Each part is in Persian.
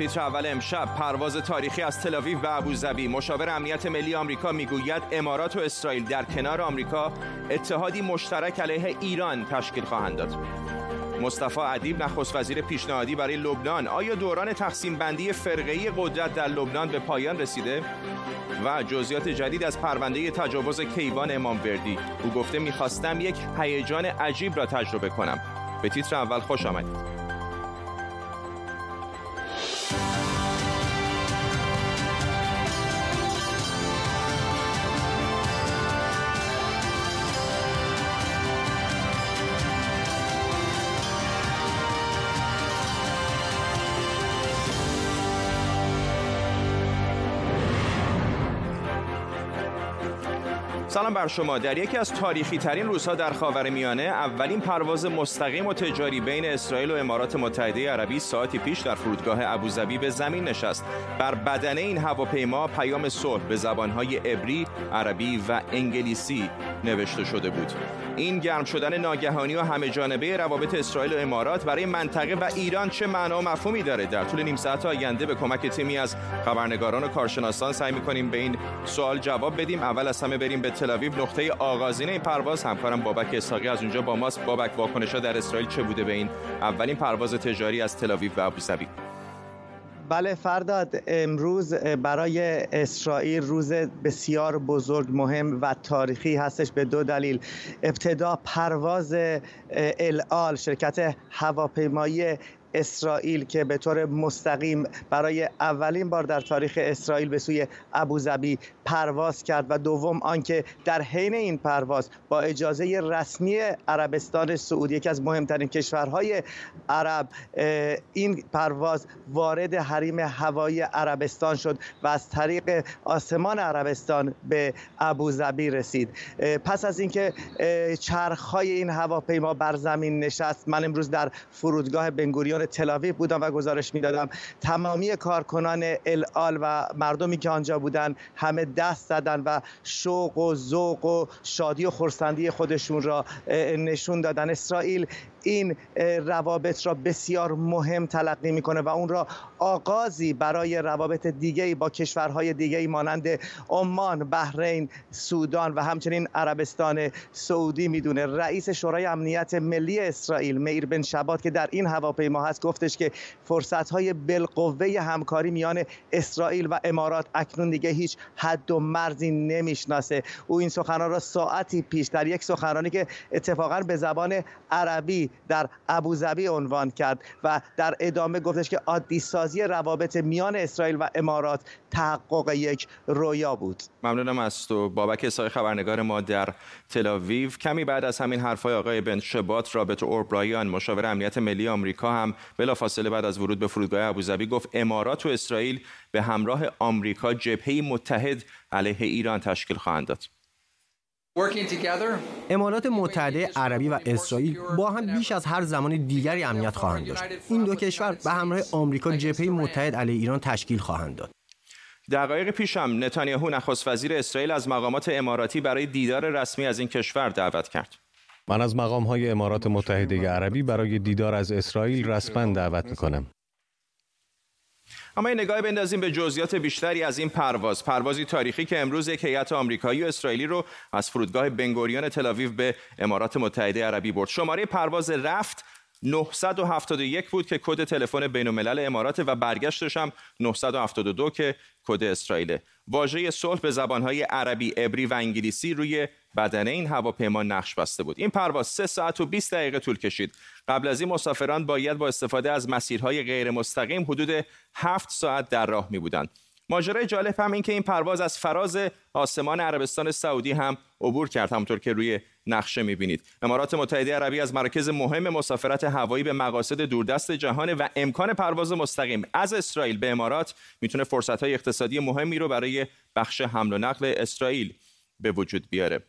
تیتر اول امشب پرواز تاریخی از تلاویو به ابوظبی مشاور امنیت ملی آمریکا می‌گوید امارات و اسرائیل در کنار آمریکا اتحادی مشترک علیه ایران تشکیل خواهند داد. مصطفی ادیب نخست وزیر پیشنهادی برای لبنان. آیا دوران تقسیم بندی فرقه‌ای قدرت در لبنان به پایان رسیده؟ و جزئیات جدید از پرونده تجاوز کیوان امام وردی. او گفته می‌خواستم یک هیجان عجیب را تجربه کنم. به تیتر اول خوش آمدید. سلام بر شما. در یکی از تاریخی ترین روزها در خاورمیانه اولین پرواز مستقیم و تجاری بین اسرائیل و امارات متحده عربی ساعتی پیش در فرودگاه ابوظبی به زمین نشست. بر بدنه این هواپیما پیام صلح به زبانهای عبری، عربی و انگلیسی نوشته شده بود. این گرم شدن ناگهانی و همه جانبه روابط اسرائیل و امارات برای منطقه و ایران چه معنا مفهومی داره؟ در طول نیم ساعت آینده به کمک تیمی از خبرنگاران و کارشناسان سعی می‌کنیم به این سوال جواب بدیم. اول از همه بریم به تل نقطه آغازین این پرواز. همکارم بابک اسحاقی از اونجا با ماست. بابک واکنش‌ها در اسرائیل چه بوده به این؟ اولین پرواز تجاری از تل و ابوظبی. بله فرداد امروز برای اسرائیل روز بسیار بزرگ مهم و تاریخی هستش به دو دلیل. ابتدا پرواز الال شرکت هواپیمایی اسرائیل که به طور مستقیم برای اولین بار در تاریخ اسرائیل به سوی ابوظبی پرواز کرد و دوم آنکه در حین این پرواز با اجازه رسمی عربستان سعودی یکی از مهمترین کشورهای عرب این پرواز وارد حریم هوایی عربستان شد و از طریق آسمان عربستان به ابوظبی رسید. پس از اینکه چرخهای این هواپیما بر زمین نشست من امروز در فرودگاه بنگوریون تلاویف بودم و گزارش می‌دادم. تمامی کارکنان الال و مردمی که آنجا بودن همه دست زدن و شوق و ذوق و شادی و خورسندی خودشون را نشون دادن. اسرائیل این روابط را بسیار مهم تلقی می‌کنه و اون را آغازی برای روابط دیگه با کشورهای دیگه مانند عمان، بحرین، سودان و همچنین عربستان سعودی می‌دونه. رئیس شورای امنیت ملی اسرائیل میر بن شبات که در این هواپیما هست گفتش که فرصت های بالقوه همکاری میان اسرائیل و امارات اکنون دیگه هیچ حد و مرزی نمی‌شناسه. او این سخنان را ساعتی پیش در یک سخنرانی که اتفاقا به زبان عربی در ابوظبی عنوان کرد و در ادامه گفتش که عادی سازی روابط میان اسرائیل و امارات تحقق یک رویا بود. ممنونم از تو بابک اسای خبرنگار ما در تلاویو کمی بعد از همین حرفای آقای بن شبات رابط اوربرایان مشاور امنیت ملی آمریکا هم بلافاصله بعد از ورود به فرودگاه ابوظبی گفت امارات و اسرائیل به همراه آمریکا جبهه متحد علیه ایران تشکیل خواهند داد. امارات متحده عربی و اسرائیل با هم بیش از هر زمان دیگری امنیت خواهند داشت. این دو کشور به همراه آمریکا جبهه متحد علیه ایران تشکیل خواهند داد. دقایق پیش هم نتانیاهو نخست وزیر اسرائیل از مقامات اماراتی برای دیدار رسمی از این کشور دعوت کرد. من از مقام های امارات متحده عربی برای دیدار از اسرائیل رسما دعوت می‌کنم. اما این نگاه بندازیم به جزئیات بیشتری از این پرواز. پروازی تاریخی که امروز یک هیئت آمریکایی و اسرائیلی رو از فرودگاه بنگوریون تلاویو به امارات متحده عربی برد. شماره پرواز رفت 971 بود که کد تلفن بین الملل امارات و برگشتش هم 972 که کد اسرائیل واژه صلح به زبانهای عربی، عبری و انگلیسی روی بدنه این هواپیما نقش بسته بود. این پرواز 3 ساعت و 20 دقیقه طول کشید. قبل از این مسافران باید با استفاده از مسیرهای غیر مستقیم حدود 7 ساعت در راه می بودند ماجرای جالب هم این که این پرواز از فراز آسمان عربستان سعودی هم عبور کرد همونطور که روی نقشه می‌بینید. امارات متحده عربی از مراکز مهم مسافرت هوایی به مقاصد دوردست جهان و امکان پرواز مستقیم از اسرائیل به امارات می‌تونه فرصت های اقتصادی مهمی رو برای بخش حمل و نقل اسرائیل به وجود بیاره.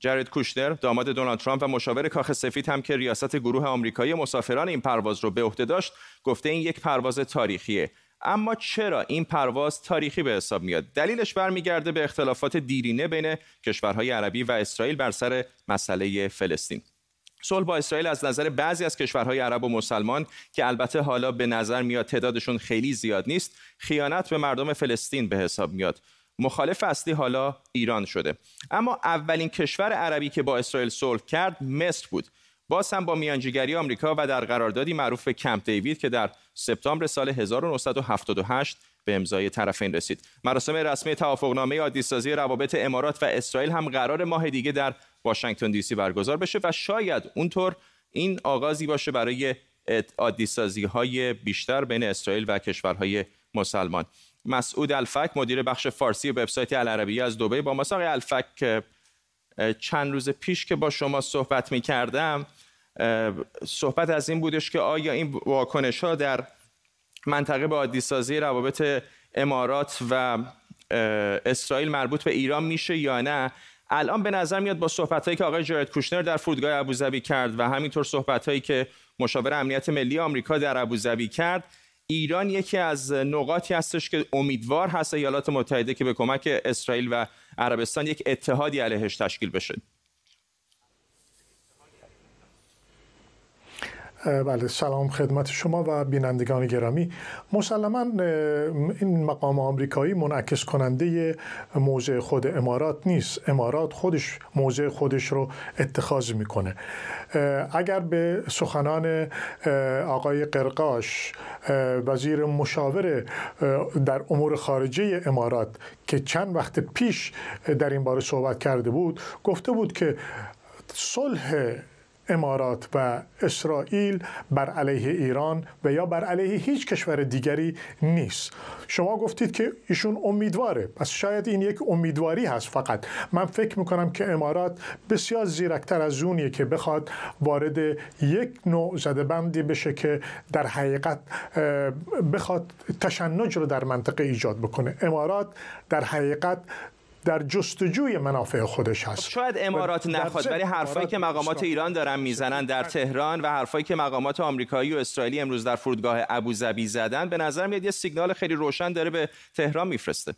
جرد کوشنر داماد دونالد ترامپ و مشاور کاخ سفید هم که ریاست گروه آمریکایی مسافران این پرواز رو به عهده داشت گفته این یک پرواز تاریخیه. اما چرا این پرواز تاریخی به حساب میاد؟ دلیلش برمیگرده به اختلافات دیرینه بین کشورهای عربی و اسرائیل بر سر مسئله فلسطین. صلح با اسرائیل از نظر بعضی از کشورهای عرب و مسلمان که البته حالا به نظر میاد تعدادشون خیلی زیاد نیست خیانت به مردم فلسطین به حساب میاد. مخالف اصلی حالا ایران شده. اما اولین کشور عربی که با اسرائیل صلح کرد مصر بود. باز هم با میانجیگری آمریکا و در قراردادی معروف به کمپ دیوید که در سپتامبر سال 1978 به امضای طرفین رسید. مراسم رسمی توافقنامه عادیسازی روابط امارات و اسرائیل هم قرار ماه دیگه در واشنگتن دی سی برگزار بشه و شاید اونطور این آغازی باشه برای عادیسازی های بیشتر بین اسرائیل و کشورهای مسلمان. مسعود الفک مدیر بخش فارسی وبسایت العربیه از دبی با مساق الفک چند روز پیش که با شما صحبت می کردم صحبت از این بودش که آیا این واکنش ها در منطقه به عادی سازی روابط امارات و اسرائیل مربوط به ایران میشه یا نه؟ الان به نظر میاد با صحبت که آقای جرد کوشنر در فرودگاه ابوظبی کرد و همینطور صحبت که مشاور امنیت ملی آمریکا در ابوظبی کرد ایران یکی از نقاطی هستش که امیدوار هست ایالات متحده که به کمک اسرائیل و عربستان یک اتحادی علیهش تشکیل بشه. بله سلام خدمت شما و بینندگان گرامی. مسلما این مقام آمریکایی منعکس کننده موضع خود امارات نیست. امارات خودش موضع خودش رو اتخاذ می‌کنه. اگر به سخنان آقای قرقاش وزیر مشاور در امور خارجه امارات که چند وقت پیش در این باره صحبت کرده بود گفته بود که صلح امارات و اسرائیل بر علیه ایران و یا بر علیه هیچ کشور دیگری نیست. شما گفتید که ایشون امیدواره. پس شاید این یک امیدواری هست فقط. من فکر می‌کنم که امارات بسیار زیرکتر از اونیه که بخواد وارد یک نوع زده بندی بشه که در حقیقت بخواد تشنج رو در منطقه ایجاد بکنه. امارات در حقیقت در جستجوی منافع خودش هست. خب شاید امارات نخواد ولی حرفایی که مقامات ایران دارن می‌زنن در تهران و حرفایی که مقامات آمریکایی و اسرائیلی امروز در فرودگاه ابوظبی زدن به نظر میاد یه سیگنال خیلی روشن داره به تهران میفرسته.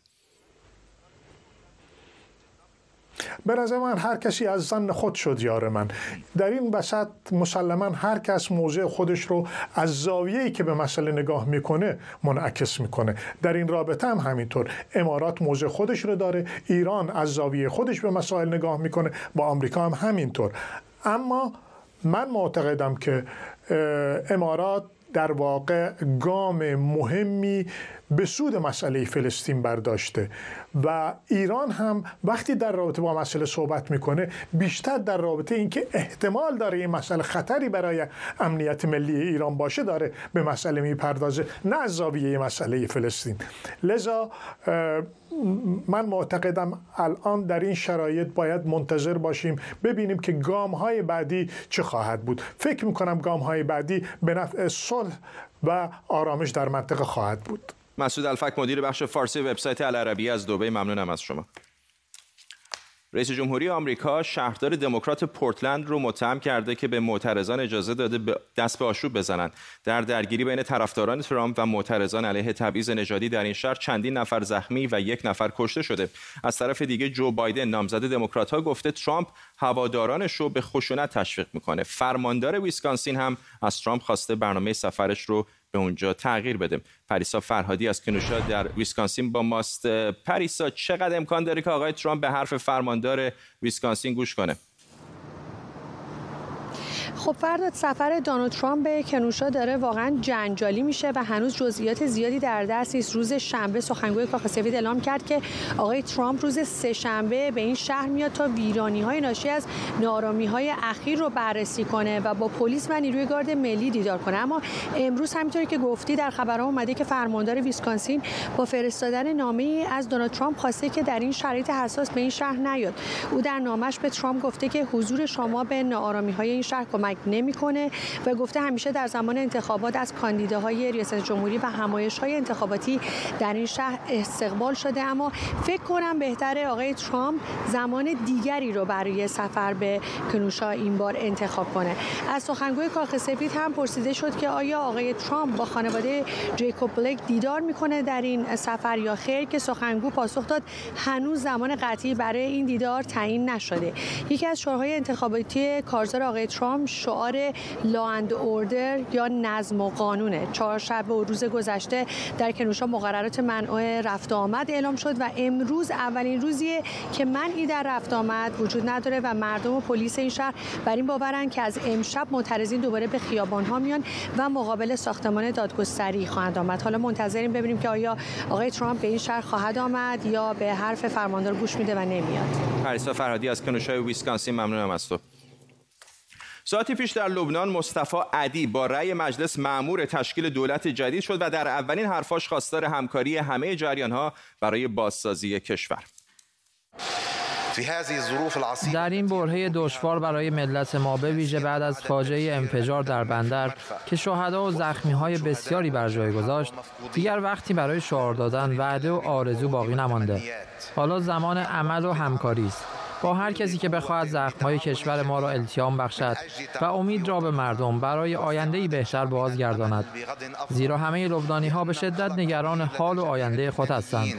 به نظر من هر کسی از زن خود شد یار من. در این وسط مسلما هر کس موضع خودش رو از زاویه‌ای که به مسئله نگاه می‌کنه منعکس می‌کنه. در این رابطه هم همینطور. امارات موضع خودش رو داره ایران از زاویه خودش به مسائل نگاه می‌کنه با آمریکا هم همینطور. اما من معتقدم که امارات در واقع گام مهمی به سود مسئله فلسطین برداشته. و ایران هم وقتی در رابطه با مسئله صحبت می‌کنه بیشتر در رابطه اینکه احتمال داره این مسئله خطری برای امنیت ملی ایران باشه داره به مسئله می‌پردازه نه از زاویه مسئله فلسطین. لذا من معتقدم الان در این شرایط باید منتظر باشیم ببینیم که گام های بعدی چه خواهد بود. فکر می‌کنم گام های بعدی به نفع صلح و آرامش در منطقه خواهد بود. مسعود الفک مدیر بخش فارسی وبسایت العربی از دبی ممنونم از شما. رئیس جمهوری آمریکا شهردار دموکرات پورتلند رو متهم کرده که به معترضان اجازه داده دست به آشوب بزنند در درگیری بین طرفداران ترامپ و معترضان علیه تبعیض نژادی در این شهر چندین نفر زخمی و یک نفر کشته شده. از طرف دیگه جو بایدن نامزد دموکرات ها گفته ترامپ هوادارانش رو به خشونت تشویق می‌کنه. فرماندار ویسکانسین هم از ترامپ خواسته برنامه سفرش رو به اونجا تغییر بده. پریسا فرهادی از کنوشا در ویسکانسین با ماست. پریسا چقدر امکان داره که آقای ترامپ به حرف فرماندار ویسکانسین گوش کنه؟ خب فرداد سفر دونالد ترامپ به کنوشا داره واقعا جنجالی میشه و هنوز جزئیات زیادی در دست نیست. روز شنبه سخنگوی کاخ سفید اعلام کرد که آقای ترامپ روز سه شنبه به این شهر میاد تا ویرانی های ناشی از نارامی های اخیر رو بررسی کنه و با پلیس و نیروی گارد ملی دیدار کنه. اما امروز همینطوری که گفتی در خبرها اومده که فرماندار ویسکانسین با فرستادن نامه از دونالد ترامپ خواسته که در این شرایط حساس به این شهر نیاد. او در نامش به ترامپ گفته که حضور شما به نارامی های این شهر کمک نمی‌کنه و گفته همیشه در زمان انتخابات از کاندیداهای ریاست جمهوری و همایش های انتخاباتی در این شهر استقبال شده. اما فکر کنم بهتر آقای ترامپ زمان دیگری رو برای سفر به کنوشا این بار انتخاب کنه. از سخنگوی کاخ سفید هم پرسیده شد که آیا آقای ترامپ با خانواده جیکوب بلک دیدار می‌کنه در این سفر یا خیر که سخنگو پاسخ داد هنوز زمان قطعی برای این دیدار تعیین نشده. یکی از شورهای انتخاباتی کارزار آقای ترامپ شعار لا اند اوردر یا نظم و قانونه. چهار شب و روز گذشته در کنوشا مقررات منع رفت آمد اعلام شد و امروز اولین روزیه که منعی در رفت آمد وجود نداره و مردم و پلیس این شهر بر این باورن که از امشب معترضین دوباره به خیابان ها میان و مقابل ساختمان دادگستری خواهند آمد. حالا منتظریم ببینیم که آیا آقای ترامپ به این شهر خواهد آمد یا به حرف فرماندار گوش میده و نمیاد. پریسا فرهادی از کنوشای ویسکانسین ممنونم از تو. ساعتی پیش در لبنان مصطفی عدی با رأی مجلس معمور تشکیل دولت جدید شد و در اولین حرفاش خواستار همکاری همه جریانها برای بازسازی کشور. در این برهه دشوار برای ملت ما به ویژه بعد از فاجعه انفجار در بندر که شهدا و زخمی های بسیاری بر جای گذاشت دیگر وقتی برای شعار دادن وعده و آرزو باقی نمانده. حالا زمان عمل و همکاری است. با هر کسی که بخواهد زخمهای کشور ما را التیام بخشد و امید را به مردم برای آینده بهتر بازگرداند. زیرا همه لبنانی ها به شدت نگران حال و آینده خود هستند.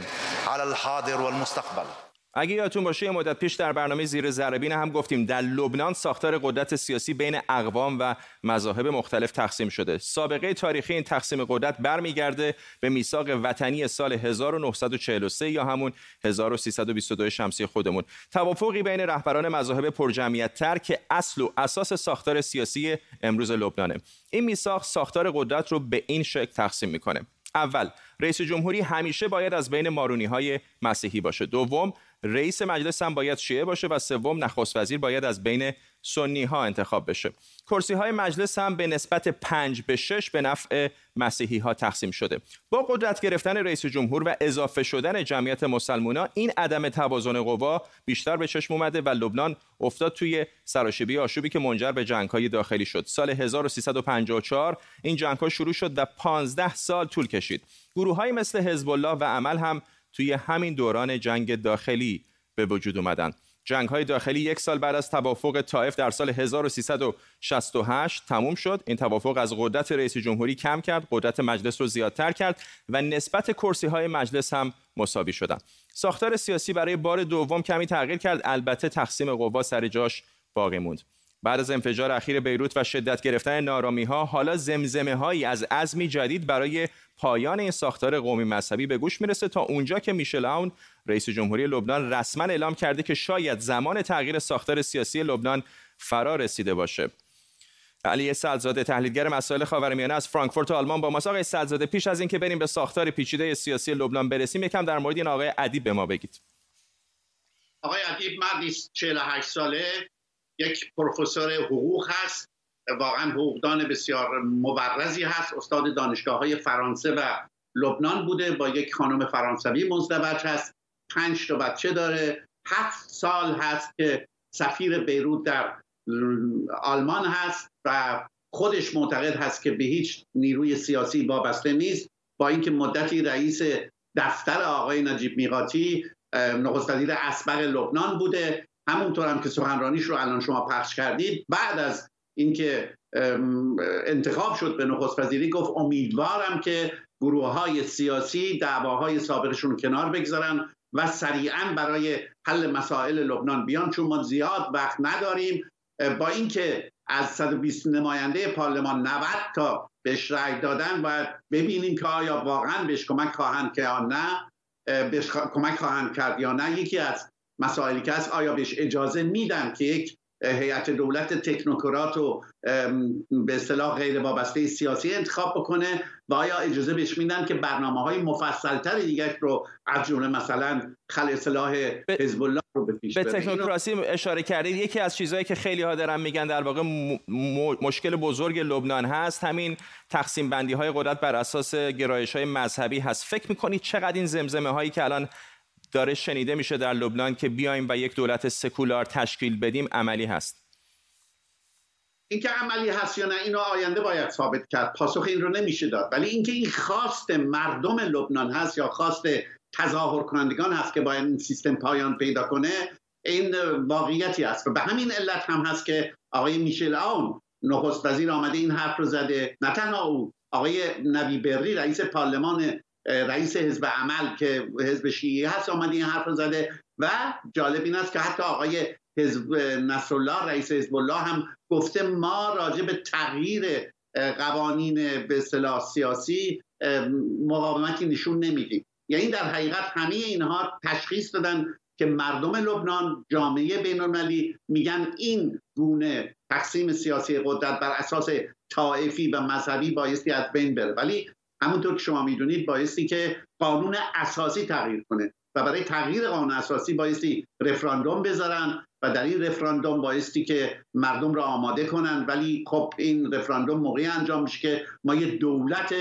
اگه یادتون باشه یه مدت پیش در برنامه زیر زربین هم گفتیم در لبنان ساختار قدرت سیاسی بین اقوام و مذاهب مختلف تقسیم شده. سابقه تاریخی این تقسیم قدرت برمیگرده به میثاق وطنی سال 1943 یا همون 1322 شمسی خودمون. توافقی بین رهبران مذاهب پرجمعیت تر که اصل و اساس ساختار سیاسی امروز لبنانه. این میثاق ساختار قدرت رو به این شکل تقسیم می‌کنه. اول رئیس جمهوری همیشه باید از بین مارونی های مسیحی باشه. دوم رئیس مجلس هم باید شیعه باشه و سوم نخست وزیر باید از بین سنی ها انتخاب بشه. کرسی های مجلس هم به نسبت 5 به 6 به نفع مسیحی ها تقسیم شده. با قدرت گرفتن رئیس جمهور و اضافه شدن جمعیت مسلمونا این عدم توازن قوا بیشتر به چشم اومده و لبنان افتاد توی سراشیبی آشوبی که منجر به جنگ های داخلی شد. سال 1354 این جنگ ها شروع شد و 15 سال طول کشید. گروه های مثل حزب الله و عمل هم توی همین دوران جنگ داخلی به وجود اومدن. جنگ های داخلی یک سال بعد از توافق طائف در سال 1368 تموم شد. این توافق از قدرت رئیس جمهوری کم کرد قدرت مجلس رو زیادتر کرد و نسبت کرسی های مجلس هم مساوی شدن. ساختار سیاسی برای بار دوم کمی تغییر کرد. البته تقسیم قوا سر جاش باقی موند. بعد از انفجار اخیر بیروت و شدت گرفتن نارامی ها حالا زمزمه هایی از عزمی جدید برای پایان این ساختار قومی مذهبی به گوش می‌رسه تا اونجا که میشل آون رئیس جمهوری لبنان رسما اعلام کرده که شاید زمان تغییر ساختار سیاسی لبنان فرا رسیده باشه. علی سعدزاده تحلیلگر مسائل خاورمیانه از فرانکفورت آلمان با ماست. آقای سعدزاده پیش از اینکه بریم به ساختار پیچیده سیاسی لبنان برسیم یکم در مورد این آقای ادیب به ما بگید. آقای ادیب مردی 48 ساله یک پروفسور حقوق هست. واقعا حقوقدان بسیار مبرزی هست. استاد دانشگاه های فرانسه و لبنان بوده با یک خانم فرانسوی مزدوج هست. پنج تا بچه داره. هفت سال هست که سفیر بیروت در آلمان هست و خودش معتقد هست که به هیچ نیروی سیاسی وابسته نیست. با اینکه مدتی رئیس دفتر آقای نجیب میقاتی نخست وزیر اسبق لبنان بوده. همونطور هم که سخنرانیش رو الان شما پخش کردید بعد از اینکه انتخاب شد به نخست وزیری گفت امیدوارم که گروه های سیاسی دعواهای سابقشون کنار بگذارن و سریعا برای حل مسائل لبنان بیان چون ما زیاد وقت نداریم. با اینکه از 120 نماینده پارلمان 90 تا بهش رأی دادن باید ببینیم که آیا واقعا بهش کمک خواهند که یا نه. بهش کمک خواهند کرد یا نه. یکی از مسائلی که هست آیا بهش اجازه میدن که یک هیئت دولت تکنوکرات و به اصطلاح غیر وابسته سیاسی انتخاب بکنه و آیا اجازه بهش میدن که برنامه های مفصل تر دیگه رو از جمله مثلا خل اصلاح حزب الله رو به پیش به تکنوکراسی اشاره کردید یکی از چیزهایی که خیلی ها دارن میگن در واقع مشکل بزرگ لبنان هست همین تقسیم بندی های قدرت بر اساس گرایش های مذهبی هست. فکر می‌کنید چقدر این زمزمه هایی که الان داره شنیده میشه در لبنان که بیایم و یک دولت سکولار تشکیل بدیم عملی هست. اینکه عملی هست یا نه اینو آینده باید ثابت کرد. پاسخ این رو نمیشه داد. ولی اینکه این خواست مردم لبنان هست یا خواست تظاهر کنندگان هست که باید این سیستم پایان پیدا کنه این واقعیتی است و به همین علت هم هست که آقای میشل آون نخست وزیر آمده این حرف رو زده. نه تنها او آقای نبی بری رئیس پارلمان رئیس حزب عمل که حزب شیعی هست آمده این حرف رو زده و جالب این است که حتی آقای حزب نصرالله رئیس حزب الله هم گفته ما راجع به تغییر قوانین به اصطلاح سیاسی مقاومتی نشون نمیدیم. یعنی در حقیقت همه اینها تشخیص دادن که مردم لبنان جامعه بین میگن این گونه تقسیم سیاسی قدرت بر اساس طائفی و مذهبی بایستی از بین بره. ولی همونطور که شما می‌دونید بایستی که قانون اساسی تغییر کنه و برای تغییر قانون اساسی بایستی رفراندوم بذارن و در این رفراندوم بایستی که مردم را آماده کنن. ولی خب این رفراندوم موقعی انجام میشه که ما یه دولت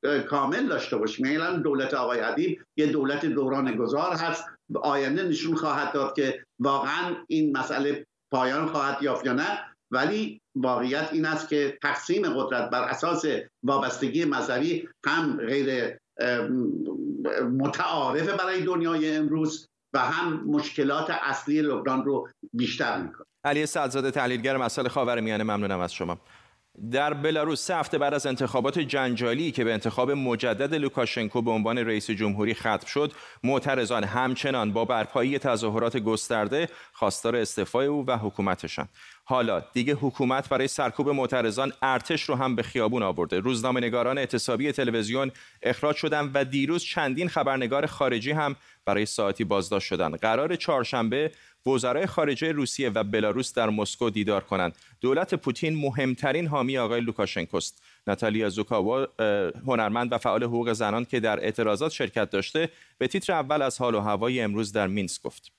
به کامل داشته باشیم. یعنی دولت آقای عدیب یه دولت دوران گذار هست. آینده نشون خواهد داد که واقعا این مسئله پایان خواهد یافت یا نه. ولی واقعیت این است که تقسیم قدرت بر اساس وابستگی مذهبی هم غیر متعارفه برای دنیای امروز و هم مشکلات اصلی لبنان رو بیشتر می‌کنه. علی سعدزاده تحلیلگر مسائل خاورمیانه ممنونم از شما. در بلاروس سه هفته بعد از انتخابات جنجالی که به انتخاب مجدد لوکاشنکو به عنوان رئیس جمهوری ختم شد معترضان همچنان با برپایی تظاهرات گسترده خواستار استعفای او و حکومتشان. حالا دیگه حکومت برای سرکوب معترضان ارتش رو هم به خیابون آورده. روزنامه‌نگاران اعتصابی تلویزیون اخراج شدن و دیروز چندین خبرنگار خارجی هم برای ساعتی بازداشت شدن. قرار چهارشنبه وزرای خارجه روسیه و بلاروس در مسکو دیدار کنند. دولت پوتین مهمترین حامی آقای لوکاشنکوست. ناتالیا زوکاوا هنرمند و فعال حقوق زنان که در اعتراضات شرکت داشته به تیتر اول از حال و هوای امروز در مینسک گفت.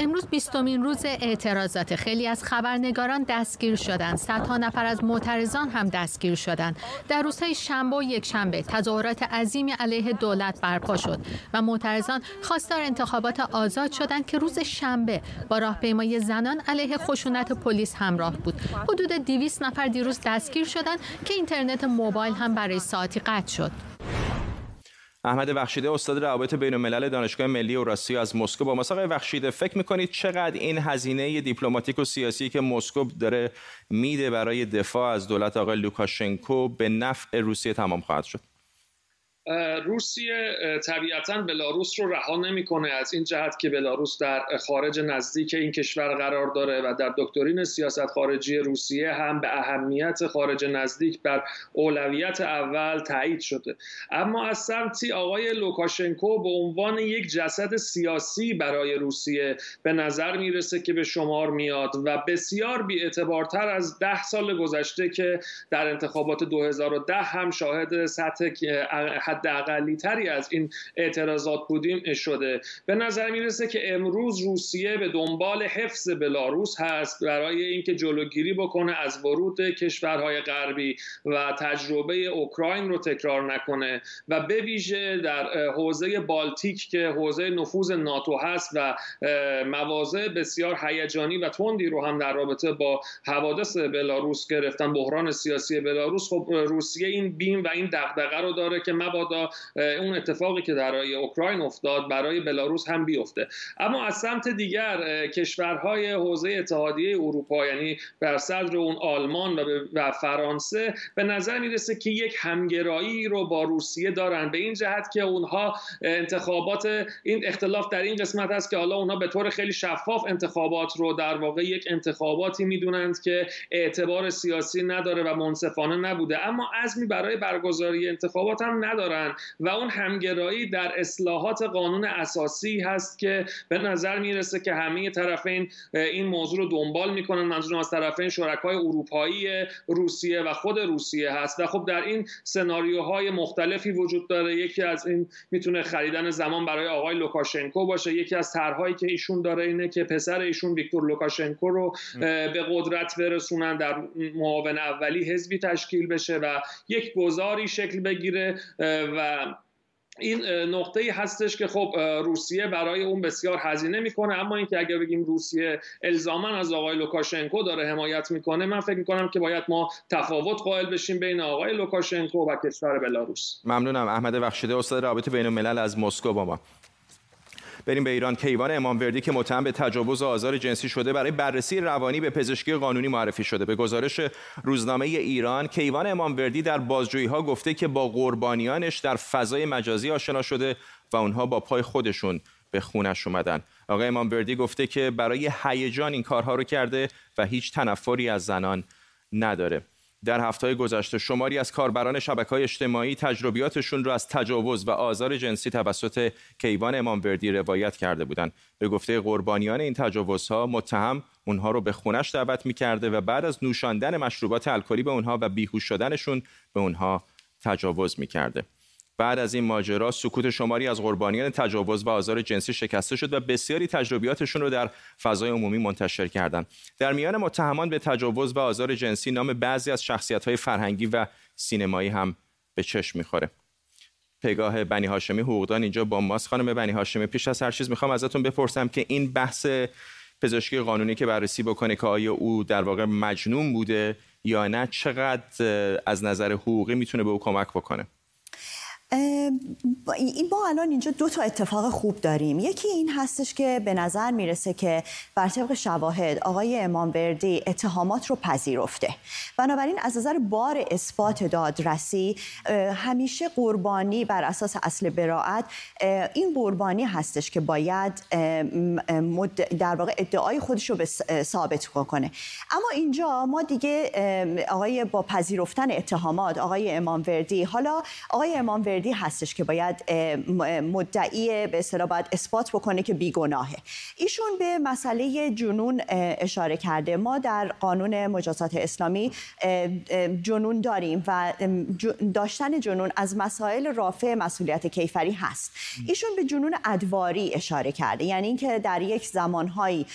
امروز بیستمین روز اعتراضات. خیلی از خبرنگاران دستگیر شدند صدها نفر از معترضان هم دستگیر شدند در روزهای شنبه و یک شنبه تظاهرات عظیمی علیه دولت برپا شد و معترضان خواستار انتخابات آزاد شدند که روز شنبه با راهپیمایی زنان علیه خشونت پلیس همراه بود. حدود 200 نفر دیروز دستگیر شدند که اینترنت موبایل هم برای ساعتی قطع شد. احمد بخشیده استاد روابط بین الملل دانشگاه ملی اوراسیا از مسکو با ماست آقای بخشیده. فکر می‌کنید چقدر این هزینه دیپلماتیک و سیاسی که مسکو داره میده برای دفاع از دولت آقای لوکاشنکو به نفع روسیه تمام خواهد شد؟ روسیه طبیعتا بلاروس رو رها نمی‌کنه از این جهت که بلاروس در خارج نزدیک این کشور قرار داره و در دکترین سیاست خارجی روسیه هم به اهمیت خارج نزدیک بر اولویت اول تایید شده. اما از سمتی آقای لوکاشنکو به عنوان یک جسد سیاسی برای روسیه به نظر می‌رسه که به شمار میاد و بسیار بیاعتبارتر از ده سال گذشته که در انتخابات 2010 هم شاهد سطح حد تری از این اعتراضات بودیم شده. به نظر می‌رسه که امروز روسیه به دنبال حفظ بلاروس هست برای اینکه جلوگیری بکنه از ورود کشورهای غربی و تجربه اوکراین رو تکرار نکنه و به ویژه در حوزه بالتیک که حوزه نفوذ ناتو هست و مواضع بسیار هیجانی و تندی رو هم در رابطه با حوادث بلاروس گرفتن بحران سیاسی بلاروس خب روسیه این بیم و این دغدغه رو داره که مبادا اون اتفاقی که در اوکراین افتاد برای بلاروس هم بیفته. اما از سمت دیگر کشورهای حوزه اتحادیه اروپا یعنی بر صدر اون آلمان و فرانسه به نظر می‌رسه که یک همگرایی رو با روسیه دارن. به این جهت که اونها انتخابات این اختلاف در این قسمت است که حالا اونها به طور خیلی شفاف انتخابات رو در واقع یک انتخاباتی می‌دونند که اعتبار سیاسی نداره و منصفانه نبوده. اما عزمی برای برگزاری انتخابات هم ندارن و اون همگرایی در اصلاحات قانون اساسی هست که به نظر می‌رسه که همه طرفین این موضوع رو دنبال می‌کنن. منظورم از طرفین شرکای اروپایی روسیه و خود روسیه هست. و خب در این سناریوهای مختلفی وجود داره. یکی از این می‌تونه خریدن زمان برای آقای لوکاشنکو باشه. یکی از طرحهایی که ایشون داره اینه که پسر ایشون ویکتور لوکاشنکو رو به قدرت برسونن در معاون اولی حزبی تشکیل بشه و یک گذاری شکل بگیره. و این نقطه ای هستش که خب روسیه برای اون بسیار هزینه می‌کنه. اما اینکه اگر بگیم روسیه الزاما از آقای لوکاشنکو داره حمایت می‌کنه من فکر می‌کنم که باید ما تفاوت قائل بشیم بین آقای لوکاشنکو و کشور بلاروس. ممنونم. احمد بخشیده استاد روابط بین الملل از مسکو با ما. بریم به ایران. کیوان اماموردی که متهم به تجاوز و آزار جنسی شده برای بررسی روانی به پزشکی قانونی معرفی شده. به گزارش روزنامه ایران کیوان اماموردی در بازجویی ها گفته که با قربانیانش در فضای مجازی آشنا شده و اونها با پای خودشون به خونش اومدن. آقای امام بردی گفته که برای هیجان این کارها رو کرده و هیچ تنفری از زنان نداره. در هفته گذشته شماری از کاربران شبکه های اجتماعی تجربیاتشون را از تجاوز و آزار جنسی توسط کیوان امام وردی روایت کرده بودند. به گفته قربانیان این تجاوزها متهم اونها رو به خونش دعوت می‌کرده و بعد از نوشاندن مشروبات الکلی به اونها و بیهوش شدنشون به اونها تجاوز می‌کرده. بعد از این ماجرا سکوت شماری از قربانیان تجاوز و آزار جنسی شکسته شد و بسیاری تجربیاتشون رو در فضای عمومی منتشر کردند. در میان متهمان به تجاوز و آزار جنسی نام بعضی از شخصیت‌های فرهنگی و سینمایی هم به چشم می‌خوره. پگاه بنی هاشمی حقوقدان اینجا با ماست خانم بنی هاشمی پیش از هر چیز می‌خوام ازتون بپرسم که این بحث پزشکی قانونی که بررسی بکنه که آیا او در واقع مجنون بوده یا نه چقدر از نظر حقوقی می‌تونه به او کمک بکنه ما الان اینجا دو تا اتفاق خوب داریم. یکی این هستش که به نظر می‌رسه که بر طبق شواهد آقای امام وردی اتهامات رو پذیرفته. بنابراین از نظر بار اثبات دادرسی همیشه قربانی بر اساس اصل براعت این قربانی هستش که باید در واقع ادعای خودش رو ثابت کنه اما اینجا ما دیگه آقای با پذیرفتن اتهامات آقای امام وردی حالا آقای امام وردی هستش که باید مدعی به اصطلاح باید اثبات بکنه که بیگناهه. ایشون به مسئله جنون اشاره کرده. ما در قانون مجازات اسلامی جنون داریم و داشتن جنون از مسائل رافع مسئولیت کیفری هست. ایشون به جنون ادواری اشاره کرده. یعنی اینکه در یک زمانهایی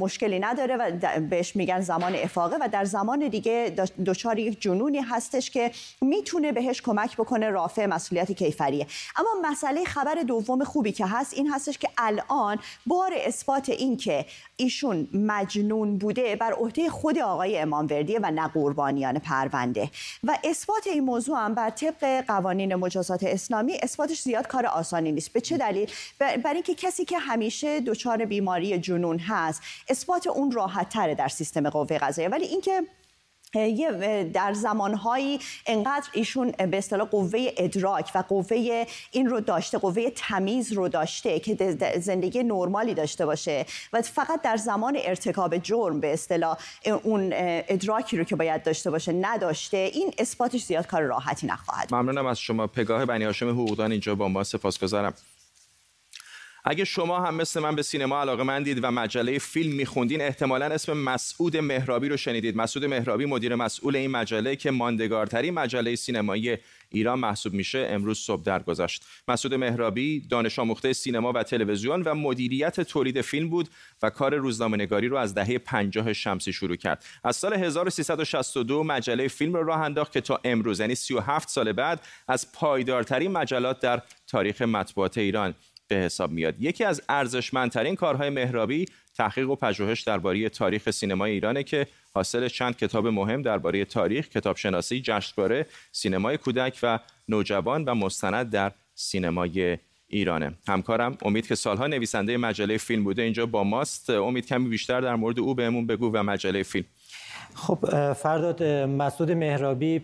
مشکلی نداره و بهش میگن زمان افاقه و در زمان دیگه دچار یک جنونی هستش که می‌تونه بهش کمک بکنه رافع مسئولیت کیفریه. اما مسئله خبر دوم خوبی که هست این هستش که الان بار اثبات این که ایشون مجنون بوده بر عهده خود آقای امام وردیه و نه قربانیان پرونده. و اثبات این موضوع هم بر طبق قوانین مجازات اسلامی اثباتش زیاد کار آسانی نیست. به چه دلیل؟ برای اینکه کسی که همیشه دچار بیماری جنون هست اثبات اون راحت تره در سیستم قوه قضاییه. ولی اینکه در زمانهایی انقدر ایشون به اصطلاح قوه ادراک و قوه این رو داشته قوه تمیز رو داشته که زندگی نرمالی داشته باشه و فقط در زمان ارتکاب جرم به اصطلاح اون ادراکی رو که باید داشته باشه نداشته این اثباتش زیاد کار راحتی نخواهد ممنونم از شما. پگاه بنی هاشم حقوقدان اینجا با ما. سپاسگزارم. اگه شما هم مثل من به سینما علاقه مندید و مجله فیلم میخوندین احتمالا اسم مسعود مهرابی رو شنیدید. مسعود مهرابی مدیر مسئول این مجله که ماندگارترین مجله سینمایی ایران محسوب میشه امروز صبح درگذشت. مسعود مهرابی دانش آموخته سینما و تلویزیون و مدیریت تولید فیلم بود و کار روزنامه‌نگاری رو از دهه 50 شمسی شروع کرد. از سال 1362 مجله فیلم رو راه انداخت که تا امروز یعنی 37 سال بعد از پایدارترین مجلات در تاریخ مطبوعات ایران. به حساب میاد یکی از ارزشمندترین کارهای مهرابی تحقیق و پژوهش درباره تاریخ سینمای ایرانه که حاصل چند کتاب مهم درباره تاریخ، کتاب شناسی، جشنواره، سینمای کودک و نوجوان و مستند در سینمای ایرانه. همکارم امید که سالها نویسنده مجله فیلم بوده اینجا با ماست. امید کمی بیشتر در مورد او بهمون بگو و مجله فیلم. خب فرداد مسعود مهرابی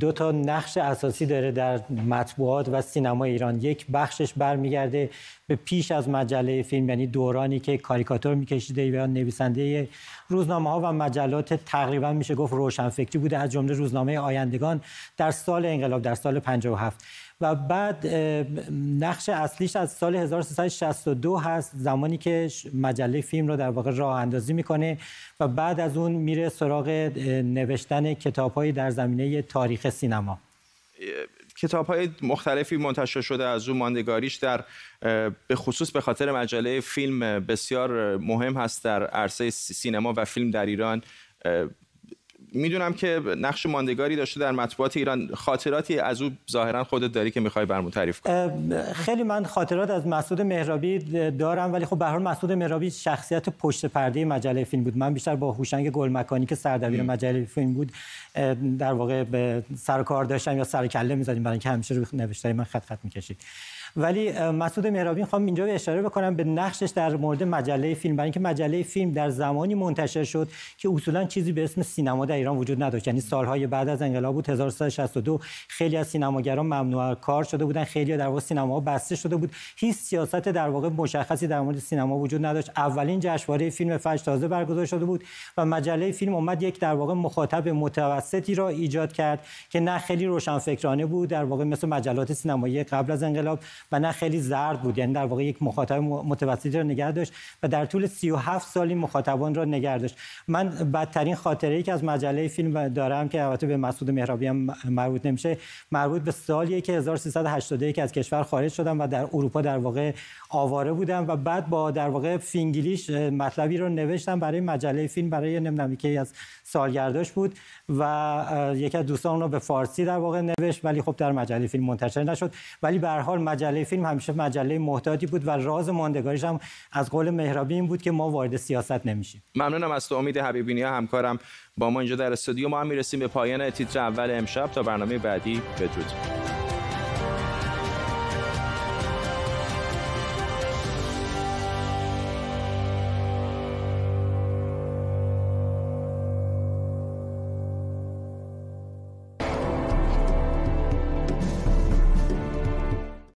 دو تا نقش اساسی داره در مطبوعات و سینما ایران. یک بخشش برمیگرده به پیش از مجله فیلم یعنی دورانی که کاریکاتور میکشیده یا نویسنده روزنامه ها و مجلات تقریبا میشه گفت روشنفکری بوده از جمله روزنامه آیندگان در سال انقلاب در سال 57 و بعد نقش اصلیش از سال 1362 هست زمانی که مجله فیلم رو در واقع راه اندازی می‌کنه و بعد از اون میره سراغ نوشتن کتابهایی در زمینه تاریخ سینما. کتاب های مختلفی منتشر شده از اون ماندگاریش در به خصوص به خاطر مجله فیلم بسیار مهم هست در عرصه سینما و فیلم در ایران. می‌دونم که نقش ماندگاری داشته در مطبوعات ایران خاطراتی از او ظاهرا خودت داری که می‌خوای برمون تعریف کنی. خیلی من خاطرات از مسعود مهرابی دارم ولی خب به هر مسعود مهرابی شخصیت پشت پرده مجله فیلم بود. من بیشتر با هوشنگ گلمکانی که سردبیر مجله فیلم بود در واقع به سر کار داشتم یا سر کله می‌زدیم برای اینکه همیشه روی نوشته من خط خط می‌کشید. ولی مسعود مهرابی خواهم اینجا اشاره بکنم به نقشش در مورد مجله فیلم. برای اینکه مجله فیلم در زمانی منتشر شد که اصولا چیزی به اسم سینما در ایران وجود نداشت. یعنی سالهای بعد از انقلاب بود 1362 خیلی از سینماگران ممنوع کار شده بودن خیلی در واقع سینما بسته شده بود. هیچ سیاست در واقع مشخصی در مورد سینما وجود نداشت. اولین جشنواره فیلم فجر تازه برگزار شده بود و مجله فیلم اومد یک در واقع مخاطب متوسطی را ایجاد کرد که نه خیلی روشنفکرانه بود در واقع مثل مجلات سینمایی قبل از انقلاب و نه خیلی زرد بود. یعنی در واقع یک مخاطب متوسطی را نگه داشت و در طول 37 سال این مخاطبان را نگه داشت. من بدترین خاطره ای که از مجله فیلم دارم که البته به مسعود مهرابی هم مربوط نمیشه مربوط به سالیه که 1381 از کشور خارج شدم و در اروپا در واقع آواره بودم و بعد با در واقع فینگلیش مطلبی رو نوشتم برای مجله فیلم برای نمی‌دونم که از سالگرداش بود و یکی از دوستان رو به فارسی در واقع نوشت ولی خب در مجله فیلم منتشر نشد. ولی به هر حال مجله فیلم همیشه مجله محتاطی بود و راز ماندگاریش هم از قول مهرابی این بود که ما وارد سیاست نمیشیم. ممنونم از تو. امید حبیبی همکارم با ما اینجا در استودیو. ما هم می‌رسیم به پایان تیتر اول امشب. تا برنامه بعدی بدرود.